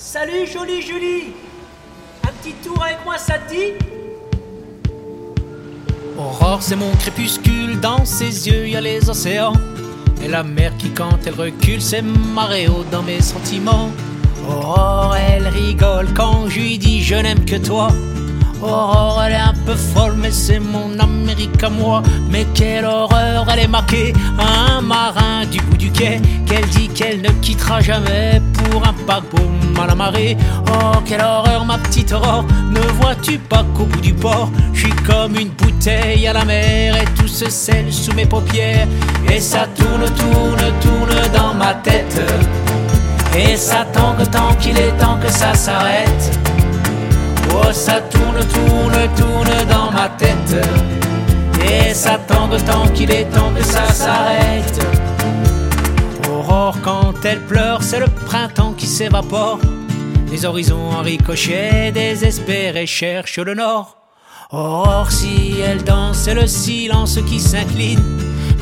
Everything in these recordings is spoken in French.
Salut jolie Julie Un petit tour avec moi ça te dit? Aurore, c'est mon crépuscule, dans ses yeux y a les océans. Et la mer qui, quand elle recule, c'est maréo dans mes sentiments. Aurore, elle rigole quand je lui dis je n'aime que toi. Aurore, elle est un peu folle, mais c'est mon Amérique à moi. Mais quelle horreur, elle est marquée un marin du bout du Qu'elle dit qu'elle ne quittera jamais pour un paquebot mal amarré. Oh, quelle horreur, ma petite Aurore, ne vois-tu pas qu'au bout du port, je suis comme une bouteille à la mer et tout se scelle sous mes paupières. Et ça tourne, tourne, tourne dans ma tête. Et ça tangue tant qu'il est temps que ça s'arrête. Oh, ça tourne, tourne, tourne dans ma tête. Et ça tangue tant qu'il est temps que ça s'arrête. Aurore, quand elle pleure, c'est le printemps qui s'évapore. Les horizons en ricochet, désespérés cherchent le nord. Aurore, si elle danse, c'est le silence qui s'incline.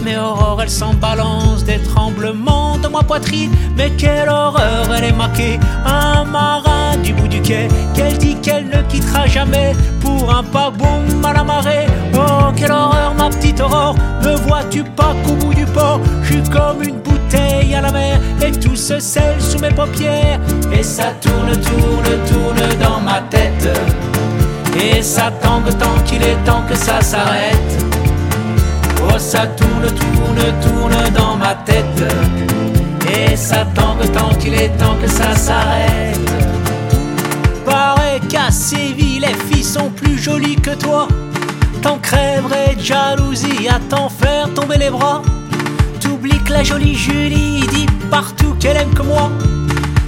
Mais Aurore, elle s'en balance des tremblements de ma poitrine. Mais quelle horreur, elle est marquée, un marin du bout du quai. Qu'elle dit qu'elle ne quittera jamais pour un paquebot mal amarré. Oh, quelle horreur, ma petite Aurore, ne vois-tu pas qu'au bout du port, je suis comme une à la mer et tout se scelle sous mes paupières. Et ça tourne, tourne, tourne dans ma tête. Et ça tangue tant qu'il est temps que ça s'arrête. Oh, ça tourne, tourne, tourne dans ma tête. Et ça tangue tant qu'il est temps que ça s'arrête. Paraît qu'à Séville, les filles sont plus jolies que toi. T'en crèverais de jalousie à t'en faire tomber les bras. La jolie Julie dit partout qu'elle aime que moi.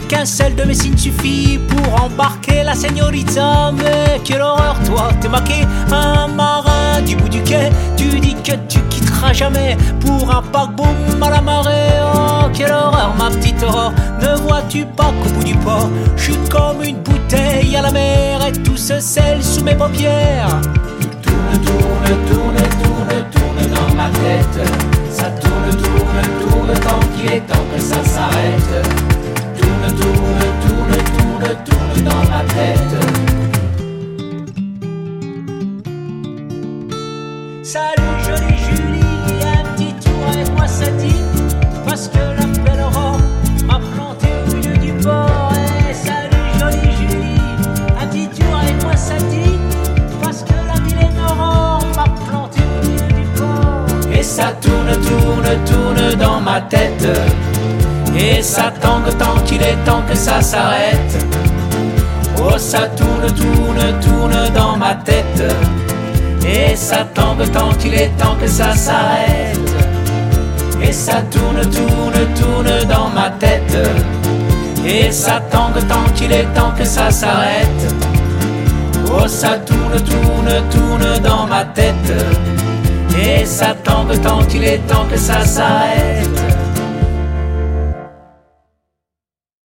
Qu'un seul de mes signes suffit pour embarquer la señorita. Mais quelle horreur, toi, t'es marqué un marin du bout du quai. Tu dis que tu quitteras jamais pour un paquebot mal amarré. Oh, quelle horreur, ma petite Aurore. Ne vois-tu pas qu'au bout du port, je suis comme une bouteille à la mer et tout se scelle sous mes paupières? Tourne, tourne, tourne, tourne, tourne dans ma tête. Et ça tangue tant qu'il est temps que ça s'arrête. Oh, ça tourne, tourne, tourne dans ma tête. Et ça tangue tant qu'il est temps que ça s'arrête. Et ça tourne, tourne, tourne dans ma tête. Et ça tangue tant qu'il est temps que ça s'arrête. Oh, ça tourne, tourne, tourne dans ma tête. Et ça tangue tant qu'il est temps que ça s'arrête.